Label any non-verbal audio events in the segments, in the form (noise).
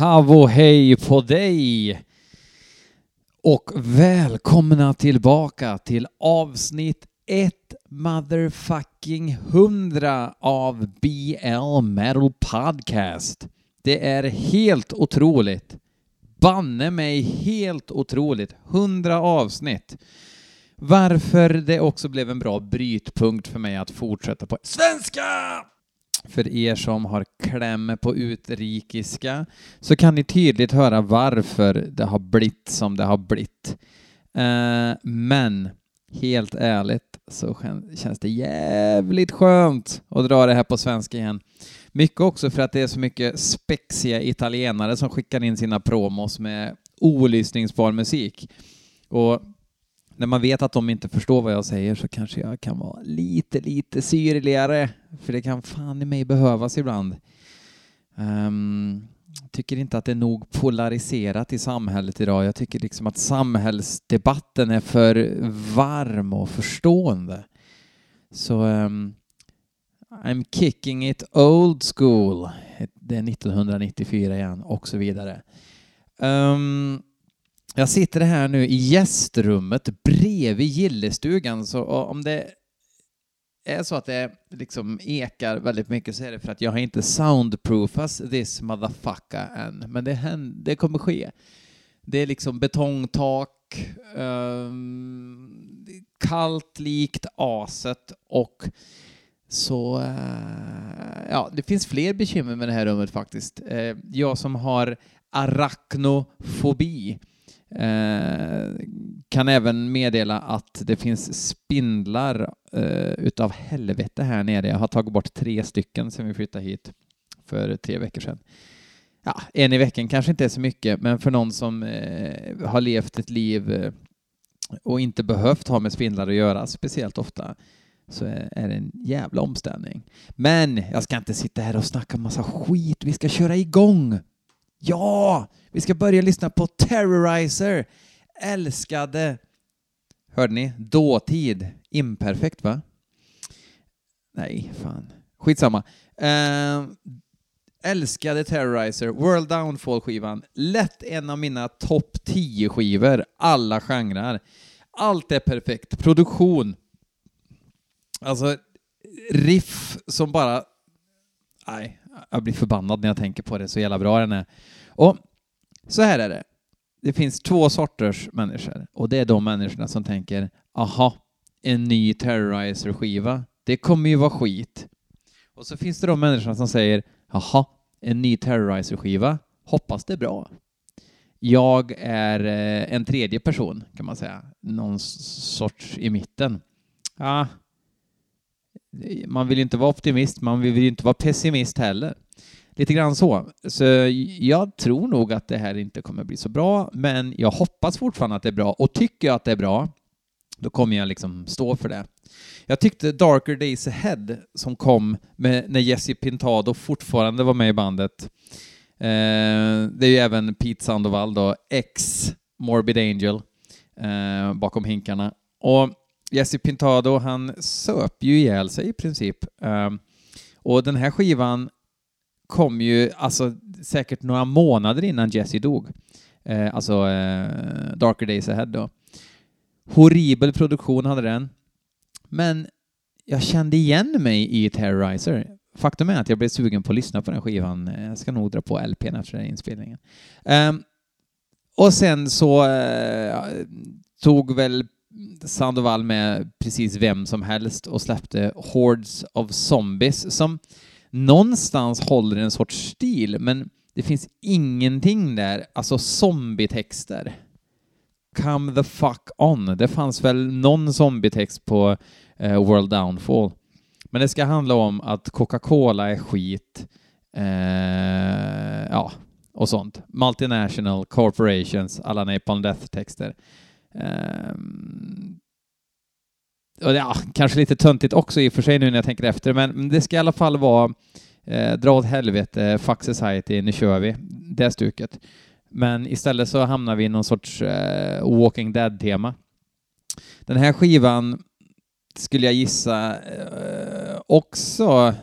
Havo hej på dig! Och välkomna tillbaka till avsnitt 1 motherfucking 100 av BL Metal Podcast. Det är helt otroligt. Banne mig helt otroligt. 100 avsnitt. Varför det också blev en bra brytpunkt för mig att fortsätta på svenska! För er som har kläm på utrikiska så kan ni tydligt höra varför det har blivit som det har blivit. Eh, men helt ärligt så känns det jävligt skönt att dra det här på svenska igen. Mycket också för att det är så mycket spexiga italienare som skickar in sina promos med olyssningsbar musik. Och när man vet att de inte förstår vad jag säger så kanske jag kan vara lite, lite syrligare, för det kan fan i mig behövas ibland. Um, tycker inte att det är nog polariserat i samhället idag. Jag tycker liksom att samhällsdebatten är för varm och förstående. Så um, I'm kicking it old school. Det är 1994 igen och så vidare. Um, jag sitter här nu i gästrummet bredvid gillestugan, så om det är så att det liksom ekar väldigt mycket så är det för att jag har inte soundproofas this motherfucker än, men det, händer, det kommer ske. Det är liksom betongtak, um, kallt likt aset och så, uh, ja, det finns fler bekymmer med det här rummet faktiskt. Uh, jag som har arachnofobi Eh, kan även meddela att det finns spindlar eh, utav helvete här nere. Jag har tagit bort tre stycken sedan vi flyttade hit för tre veckor sedan. Ja, en i veckan kanske inte är så mycket, men för någon som eh, har levt ett liv eh, och inte behövt ha med spindlar att göra speciellt ofta så är det en jävla omställning. Men jag ska inte sitta här och snacka massa skit. Vi ska köra igång! Ja! Vi ska börja lyssna på Terrorizer. Älskade... Hörde ni? Dåtid. Imperfekt, va? Nej, fan. Skitsamma. Uh, älskade Terrorizer. World Downfall-skivan. Lätt en av mina topp 10-skivor. Alla genrer. Allt är perfekt. Produktion. Alltså, riff som bara... Nej, jag blir förbannad när jag tänker på det, så jävla bra den är. Och så här är det. Det finns två sorters människor och det är de människorna som tänker aha, en ny Terrorizer-skiva, det kommer ju vara skit. Och så finns det de människorna som säger jaha, en ny Terrorizer-skiva, hoppas det är bra. Jag är eh, en tredje person kan man säga, någon sorts i mitten. Ja, man vill ju inte vara optimist, man vill ju inte vara pessimist heller. Lite grann så. Så jag tror nog att det här inte kommer bli så bra, men jag hoppas fortfarande att det är bra och tycker jag att det är bra, då kommer jag liksom stå för det. Jag tyckte Darker Days Ahead som kom med, när Jesse Pintado fortfarande var med i bandet. Eh, det är ju även Pete Sandoval då, ex Morbid Angel, eh, bakom hinkarna. Och Jesse Pintado, han söp ju ihjäl sig i princip. Um, och den här skivan kom ju alltså säkert några månader innan Jesse dog. Uh, alltså uh, Darker Days Ahead då. Horribel produktion hade den. Men jag kände igen mig i Terrorizer. Faktum är att jag blev sugen på att lyssna på den skivan. Jag ska nog dra på LPn efter den inspelningen. Um, och sen så uh, tog väl Sandoval med precis vem som helst och släppte Hordes of Zombies som någonstans håller en sorts stil, men det finns ingenting där, alltså zombietexter. Come the fuck on. Det fanns väl någon zombietext på uh, World Downfall. Men det ska handla om att Coca-Cola är skit, uh, ja, och sånt. Multinational corporations, alla Napalm Death-texter. Ehm, och ja, kanske lite töntigt också i och för sig nu när jag tänker efter, men det ska i alla fall vara eh, dra åt helvete, fuck society, nu kör vi, det stuket. Men istället så hamnar vi i någon sorts eh, Walking Dead-tema. Den här skivan skulle jag gissa eh, också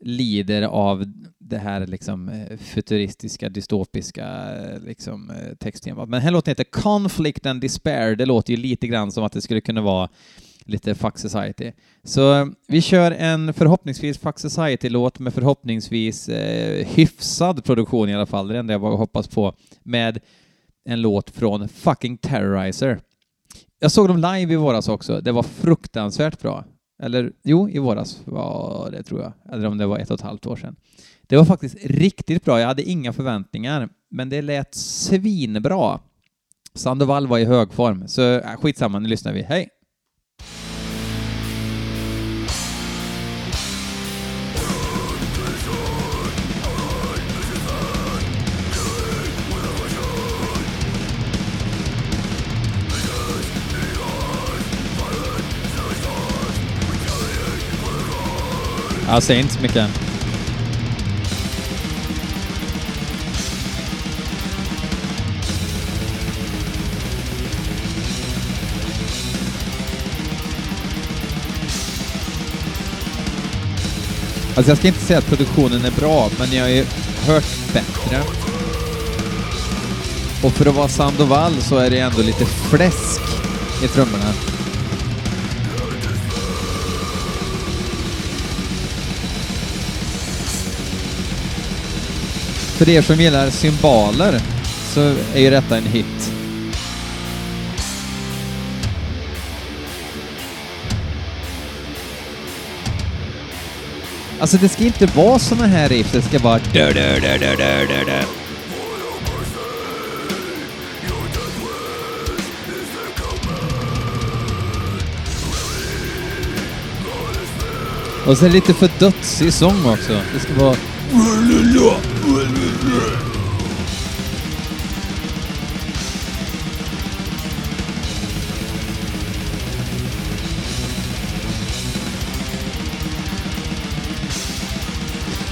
lider av det här liksom eh, futuristiska, dystopiska eh, liksom, eh, texttemat. Men den här låten heter Conflict and Despair. Det låter ju lite grann som att det skulle kunna vara lite Fuck Society. Så vi kör en förhoppningsvis Fuck Society-låt med förhoppningsvis eh, hyfsad produktion i alla fall. Det är det enda jag hoppas på. Med en låt från fucking Terrorizer. Jag såg dem live i våras också. Det var fruktansvärt bra. Eller jo, i våras var det tror jag. Eller om det var ett och ett halvt år sedan. Det var faktiskt riktigt bra. Jag hade inga förväntningar, men det lät svinbra. Sandoval var i hög form, så äh, skitsamma, nu lyssnar vi. Hej! Jag säger inte så mycket Alltså jag ska inte säga att produktionen är bra, men jag har ju hört bättre. Och för att vara Sandoval så är det ändå lite fläsk i trummorna. För er som gillar symboler så är ju detta en hit. Alltså det ska inte vara såna här riff, det ska vara dö, dö, dö, dö, dö, dö, dö. Och så är det lite för dödsig sång också. Det ska vara...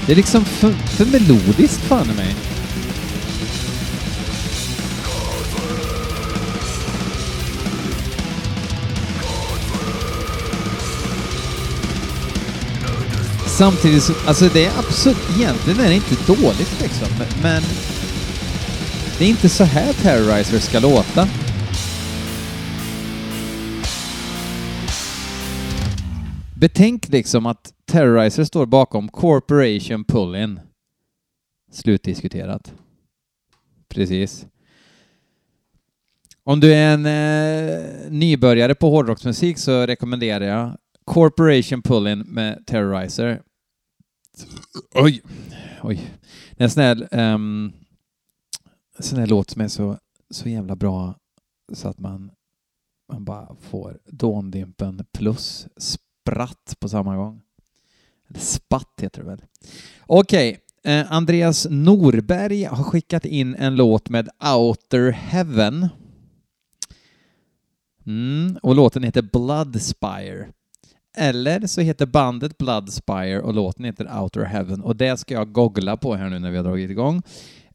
Det är liksom för, för melodiskt fan i mig. Samtidigt så, alltså det är absolut, egentligen är det inte dåligt liksom, men- det är inte så här Terrorizer ska låta. Betänk liksom att Terrorizer står bakom Corporation Pull-In. Slutdiskuterat. Precis. Om du är en eh, nybörjare på hårdrocksmusik så rekommenderar jag Corporation Pull-In med Terrorizer. Oj, oj. Det är en sån här, um, sån här låt som är så, så jävla bra så att man, man bara får dåndimpen plus spratt på samma gång. Eller spatt heter det väl. Okej, eh, Andreas Norberg har skickat in en låt med Outer Heaven. Mm, och låten heter Bloodspire. Eller så heter bandet Bloodspire och låten heter Outer Heaven och det ska jag googla på här nu när vi har dragit igång.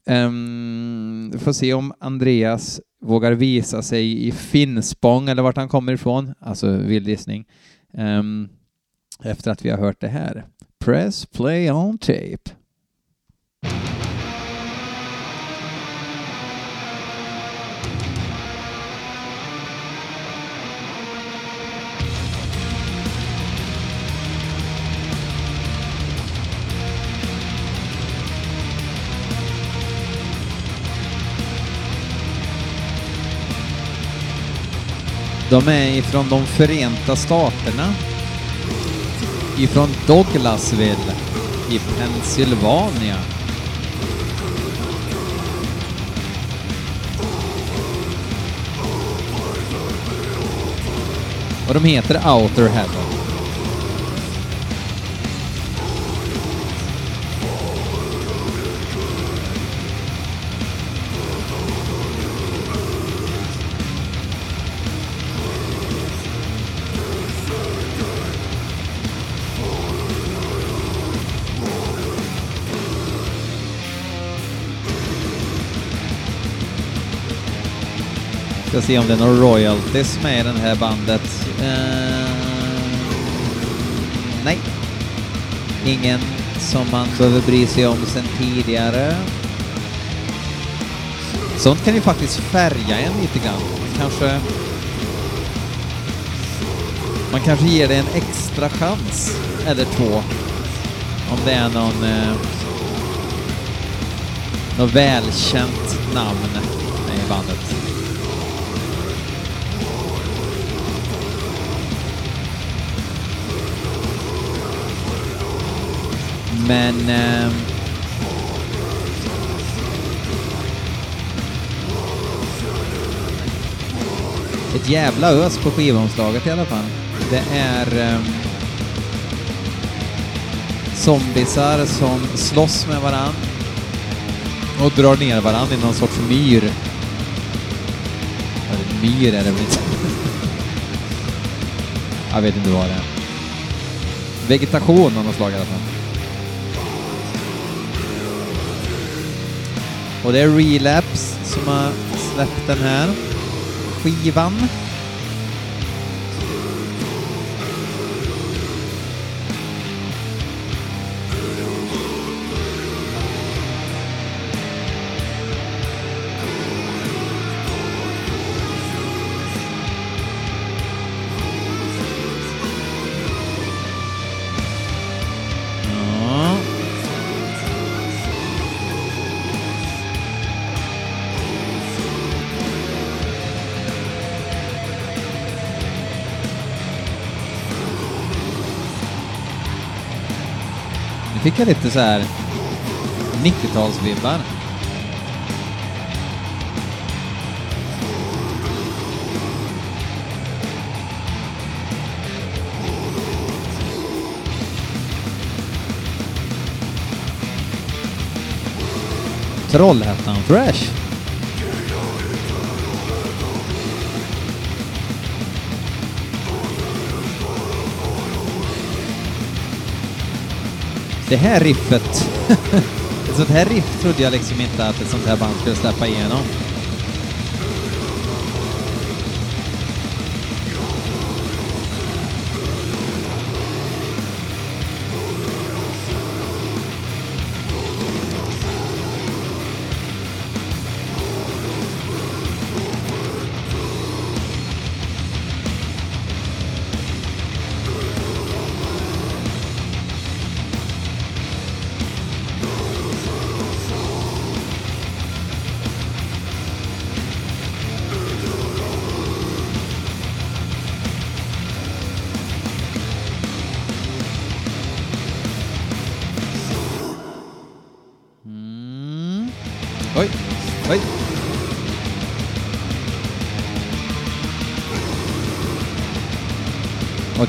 Um, får se om Andreas vågar visa sig i Finspång eller vart han kommer ifrån, alltså vild gissning, Ehm, efter att vi har hört det här. Press play on tape. De är ifrån de Förenta Staterna. Ifrån Douglasville i Pennsylvania. Och de heter Outer Heaven. Ska se om det är några royalties med i det här bandet. Uh, nej. Ingen som man behöver bry sig om sen tidigare. Sånt kan ju faktiskt färga en lite grann. Kanske... Man kanske ger det en extra chans, eller två, om det är någon... Eh, något välkänt namn i bandet. Men... Eh, ett jävla ös på skivomslaget i alla fall. Det är eh, zombisar som slåss med varann och drar ner varann i någon sorts myr. Eller myr är det väl inte? (laughs) Jag vet inte vad det är. Vegetation av något slag i alla fall. Och det är Relapse som har släppt den här skivan. Fick jag lite så här 90-talsvibbar. Trollhättan Fresh. Det här riffet, (laughs) ett sånt här riff trodde jag liksom inte att ett sånt här band skulle släppa igenom.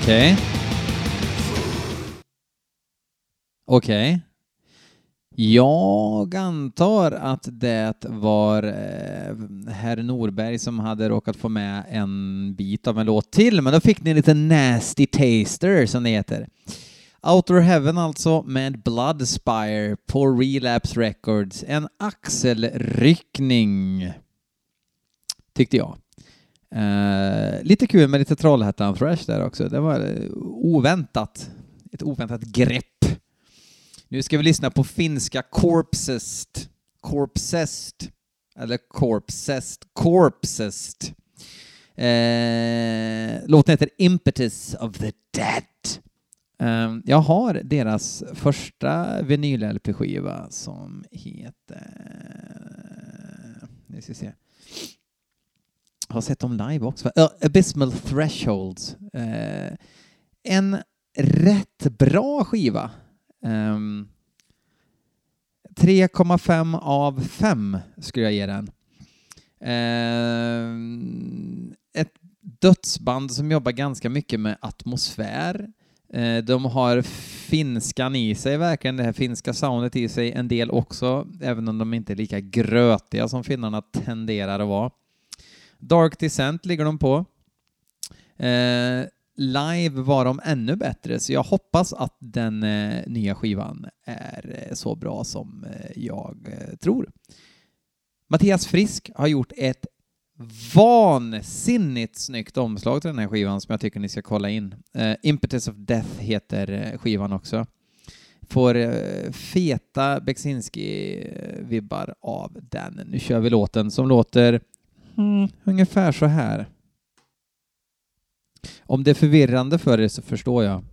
Okej. Okej. Jag antar att det var eh, herr Norberg som hade råkat få med en bit av en låt till, men då fick ni lite nasty taster som det heter. Outer Heaven alltså med Bloodspire på Relapse Records. En axelryckning, tyckte jag. Eh, lite kul med lite Trollhättan Fresh där också. Det var eh, oväntat. Ett oväntat grepp. Nu ska vi lyssna på finska Corpsest. Corpsest. Eller Corpsest. Corpsest. Eh, låten heter Impetus of the Dead. Um, jag har deras första vinyl-LP-skiva som heter... Nu ska vi se. Jag har sett dem live också. Uh, Abysmal Thresholds. Uh, eh, en rätt bra skiva. Ehm, um, 3,5 av 5 skulle jag ge den. Uh, ett dödsband som jobbar ganska mycket med atmosfär. Uh, De har finskan i sig, verkligen det här finska soundet i sig en del också, även om de inte är lika grötiga som finnarna tenderar att vara. Dark Descent ligger de på. Eh, live var de ännu bättre, så jag hoppas att den eh, nya skivan är eh, så bra som eh, jag eh, tror. Mattias Frisk har gjort ett vansinnigt snyggt omslag till den här skivan som jag tycker ni ska kolla in. Uh, Impetus of Death heter eh, skivan också. Får eh, feta Beksinski-vibbar eh, av den. Nu kör vi låten som låter mm, ungefär så här. Om det är förvirrande för er så förstår jag.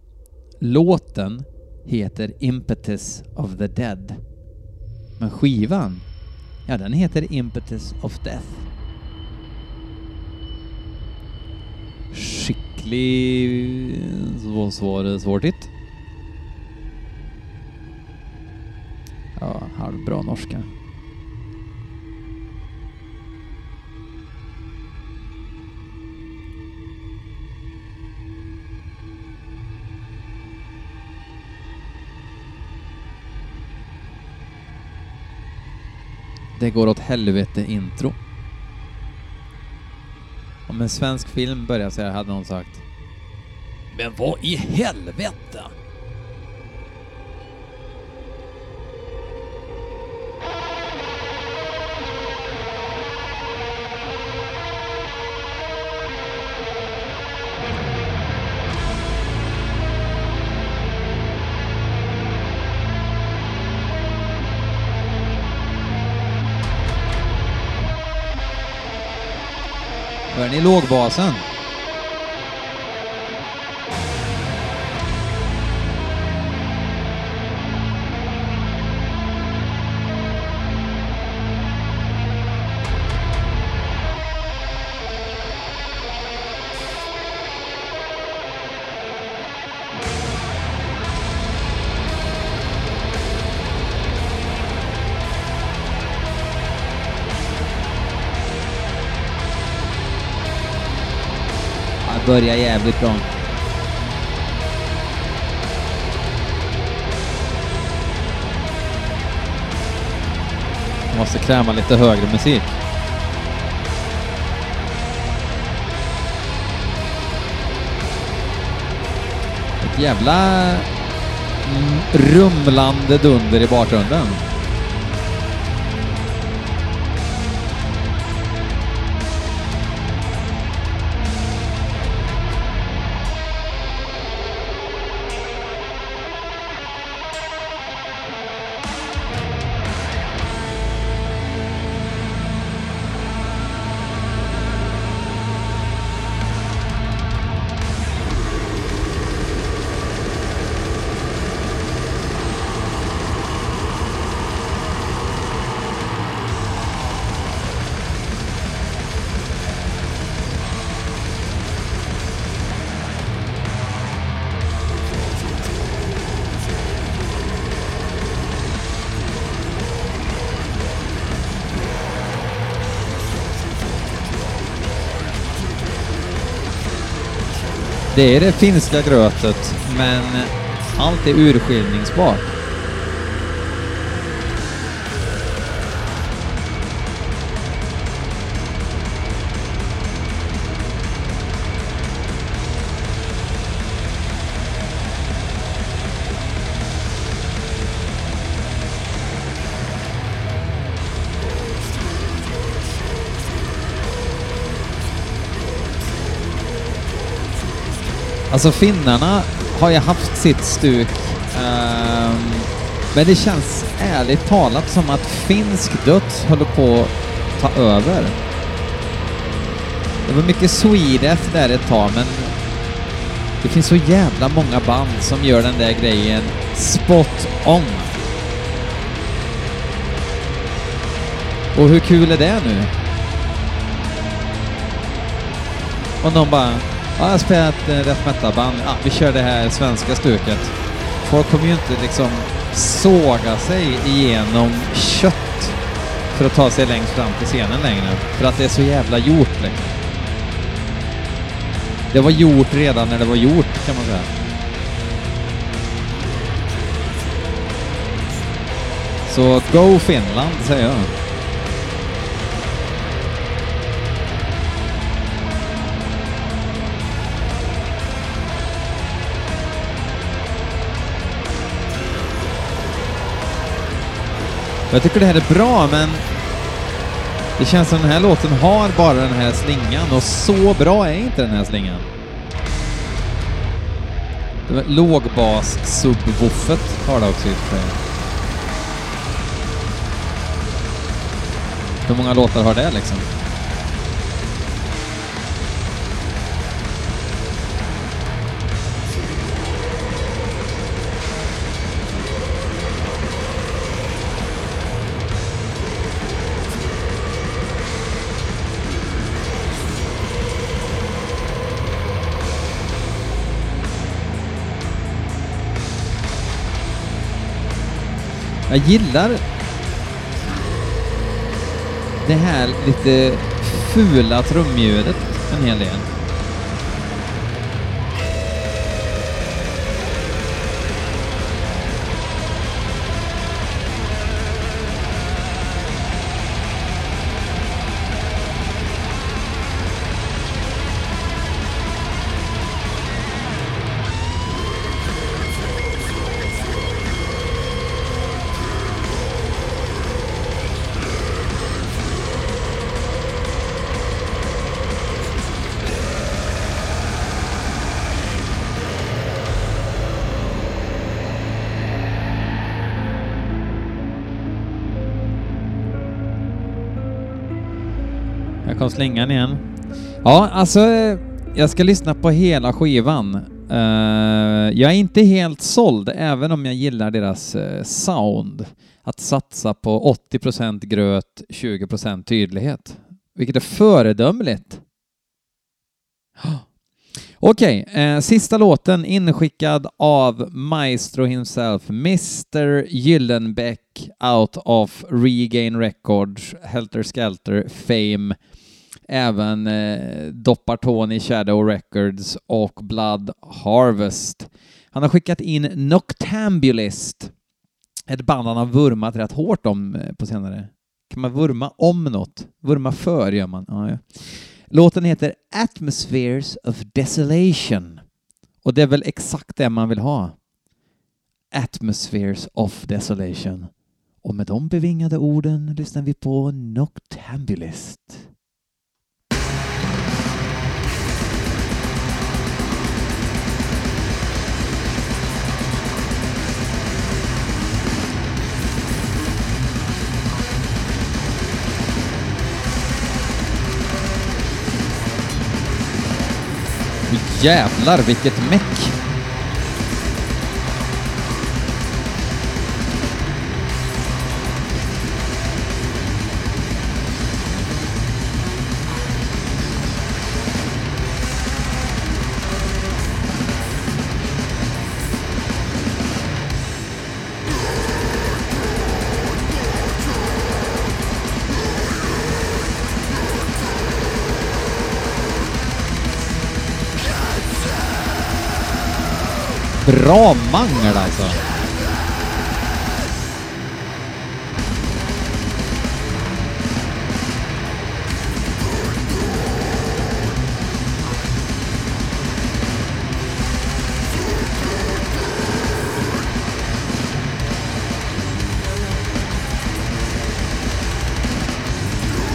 Låten heter Impetus of the Dead. Men skivan, ja den heter Impetus of Death. Skicklig... Så svår, svårt. Ja, halvbra norska. Det går åt helvete intro. Om en svensk film börjar så här hade någon sagt. Men vad i helvete? Lågbasen? Börjar jävligt bra. Måste kräma lite högre musik. Ett jävla rumlande dunder i bakgrunden. Det är det finska grötet, men allt är urskiljningsbart. Alltså finnarna har ju haft sitt stuk. Um, men det känns ärligt talat som att finsk döds håller på att ta över. Det var mycket Swedeth där ett tag, men det finns så jävla många band som gör den där grejen spot on. Och hur kul är det nu? Och någon bara Ja, jag spelar ett eh, death metal-band. Ja, vi kör det här svenska stuket. Folk kommer ju inte liksom såga sig igenom kött för att ta sig längst fram till scenen längre. För att det är så jävla gjort liksom. Det var gjort redan när det var gjort, kan man säga. Så go Finland, säger jag. Jag tycker det här är bra, men det känns som den här låten har bara den här slingan och så bra är inte den här slingan. Lågbas-subwoofet har det också i och för sig. Hur många låtar har det liksom? Jag gillar det här lite fula trumljudet en hel del. Bakom slingan igen. Ja, alltså, eh, jag ska lyssna på hela skivan. Uh, jag är inte helt såld, även om jag gillar deras uh, sound. Att satsa på 80% gröt, 20% tydlighet. Vilket är föredömligt. (gasps) Okej, eh, sista låten inskickad av Maestro himself, Mr Gyllenbeck out of Regain Records, Helter Skelter, Fame, även eh, doppar tån i Shadow Records och Blood Harvest. Han har skickat in Noctambulist, ett band han har vurmat rätt hårt om eh, på senare. Kan man vurma om något? Vurma för gör man. Ja, ja. Låten heter Atmospheres of Desolation. Och det är väl exakt det man vill ha. Atmospheres of Desolation. Och med de bevingade orden lyssnar vi på Noctambulist. Jävlar vilket meck! Bra mangel alltså!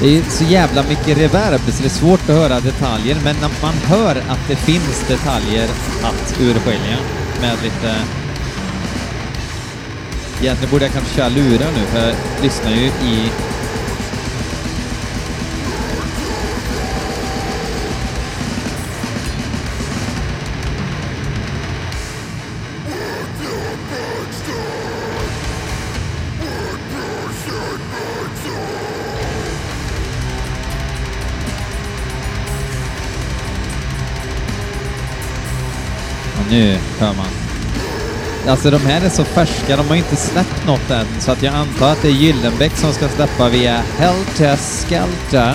Det är så jävla mycket reverb så det är svårt att höra detaljer, men när man hör att det finns detaljer att urskilja med lite... Egentligen borde jag kanske köra lurar nu, för jag lyssnar ju i... nu hör man. Alltså de här är så färska, de har inte släppt något än, så att jag antar att det är Gyllenbäck som ska släppa via Helter Skelter.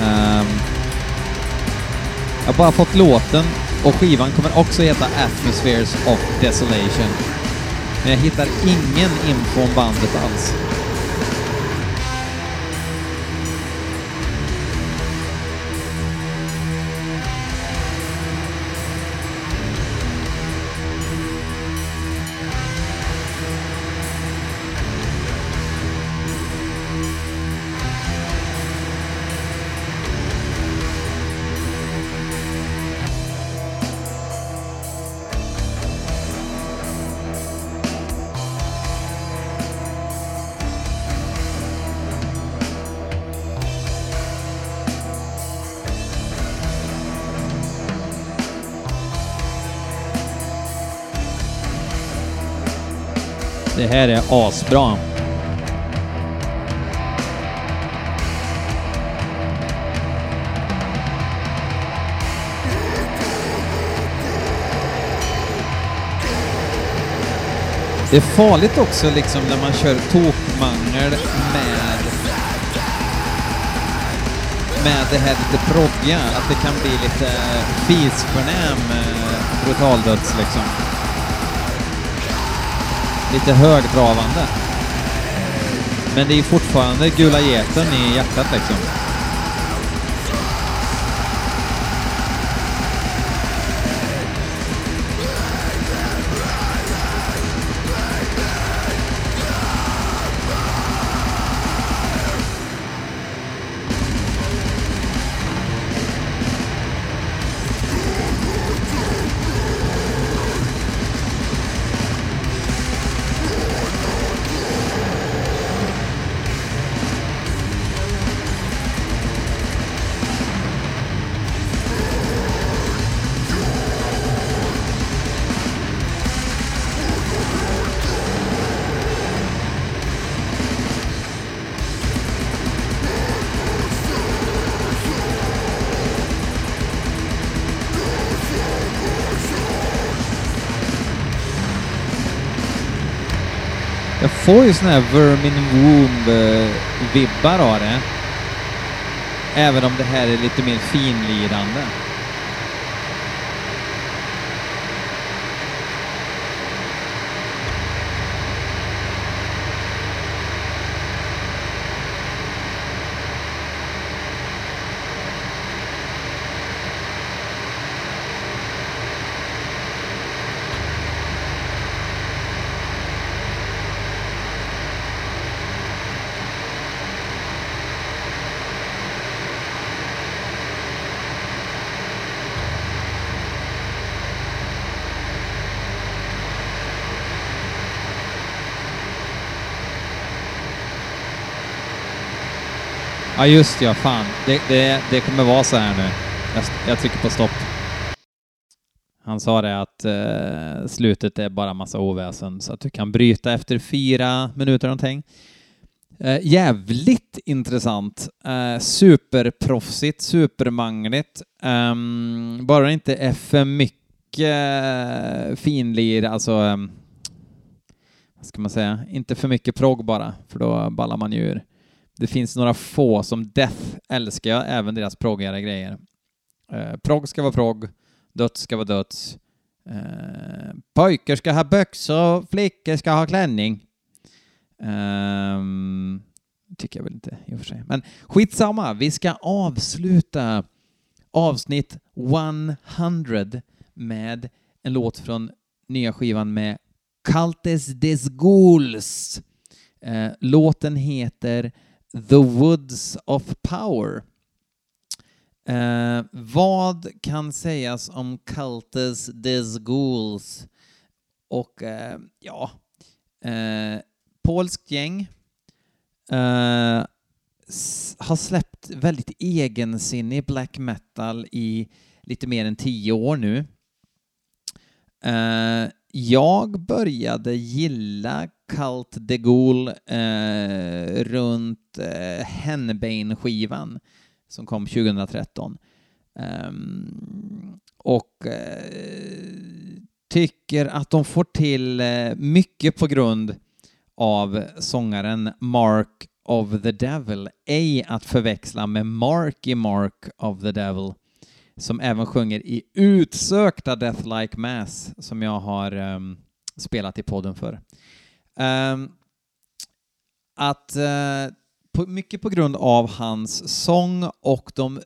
Um, ehm. jag har bara fått låten och skivan kommer också heta Atmospheres of Desolation. Men jag hittar ingen info om bandet alls. Det här är asbra. Det är farligt också liksom när man kör tokmangel med med det här lite proggiga, att det kan bli lite fisförnäm eh, brutaldöds liksom. Lite högtravande. Men det är fortfarande Gula Geten i hjärtat liksom. Får ju såna här Vermin Womb-vibbar eh, av det. Även om det här är lite mer finlirande. Ja just ja, fan. Det, det, det kommer vara så här nu. Jag, jag trycker på stopp. Han sa det att eh, slutet är bara massa oväsen så att du kan bryta efter fyra minuter någonting. Eh, jävligt intressant. Eh, superproffsigt, supermangligt. Eh, bara det inte är för mycket finlir, alltså ehm, vad ska man säga, inte för mycket progg bara, för då ballar man ju ur. Det finns några få som Death älskar jag, även deras proggigare grejer. Eh, progg ska vara progg, döds ska vara döds. Eh, pojkar ska ha byxor, flickor ska ha klänning. Eh, tycker jag väl inte i och för sig. Men skitsamma, vi ska avsluta avsnitt 100 med en låt från nya skivan med Cultes des Ghouls. Eh, låten heter The Woods of Power. Eh, vad kan sägas om Cultes des Ghouls? Och eh, ja, eh, polskt gäng eh, har släppt väldigt egensinnig black metal i lite mer än tio år nu. Eh, jag började gilla Cult de Gaulle eh, runt eh, Henbane-skivan som kom 2013. Um, ehm, och eh, tycker att de får till eh, mycket på grund av sångaren Mark of the Devil, ej att förväxla med Marky Mark of the Devil, som även sjunger i utsökta Death Like Mass, som jag har um, spelat i podden för. Um, att uh, på, mycket på grund av hans sång och de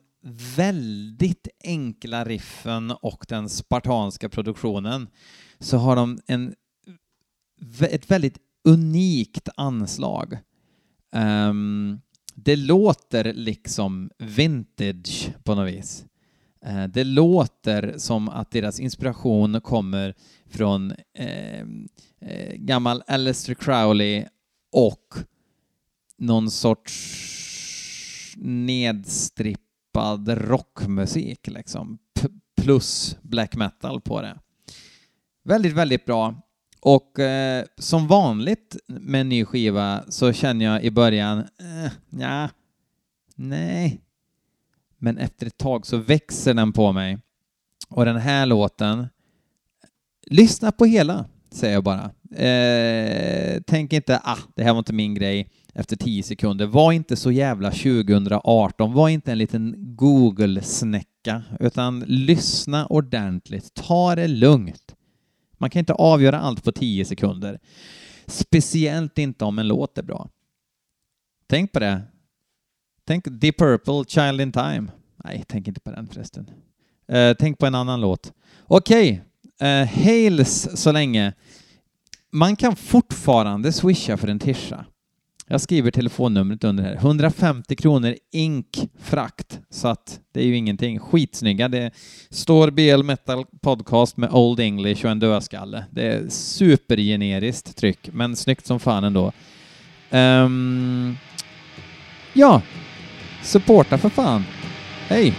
väldigt enkla riffen och den spartanska produktionen så har de en, ett väldigt unikt anslag. Um, det låter liksom vintage på något vis. Eh, det låter som att deras inspiration kommer från eh, eh, gammal Aleister Crowley och någon sorts nedstrippad rockmusik liksom, P plus black metal på det. Väldigt, väldigt bra. Och eh, som vanligt med en ny skiva så känner jag i början, eh, ja, nej. Men efter ett tag så växer den på mig. Och den här låten, lyssna på hela, säger jag bara. Eh, tänk inte, ah, det här var inte min grej efter tio sekunder. Var inte så jävla 2018, var inte en liten Google-snäcka, utan lyssna ordentligt, ta det lugnt. Man kan inte avgöra allt på tio sekunder. Speciellt inte om en låt är bra. Tänk på det. Tänk Deep Purple, Child in Time. Nej, tänk inte på den förresten. Uh, tänk på en annan låt. Okej, okay. uh, eh, Hales så länge. Man kan fortfarande swisha för en tisha. Jag skriver telefonnumret under här. 150 kronor ink frakt, så att det är ju ingenting. Skitsnygga. Det står BL Metal Podcast med Old English och en dödskalle. Det är supergeneriskt tryck, men snyggt som fan ändå. Um, ja, supporta för fan. Hej!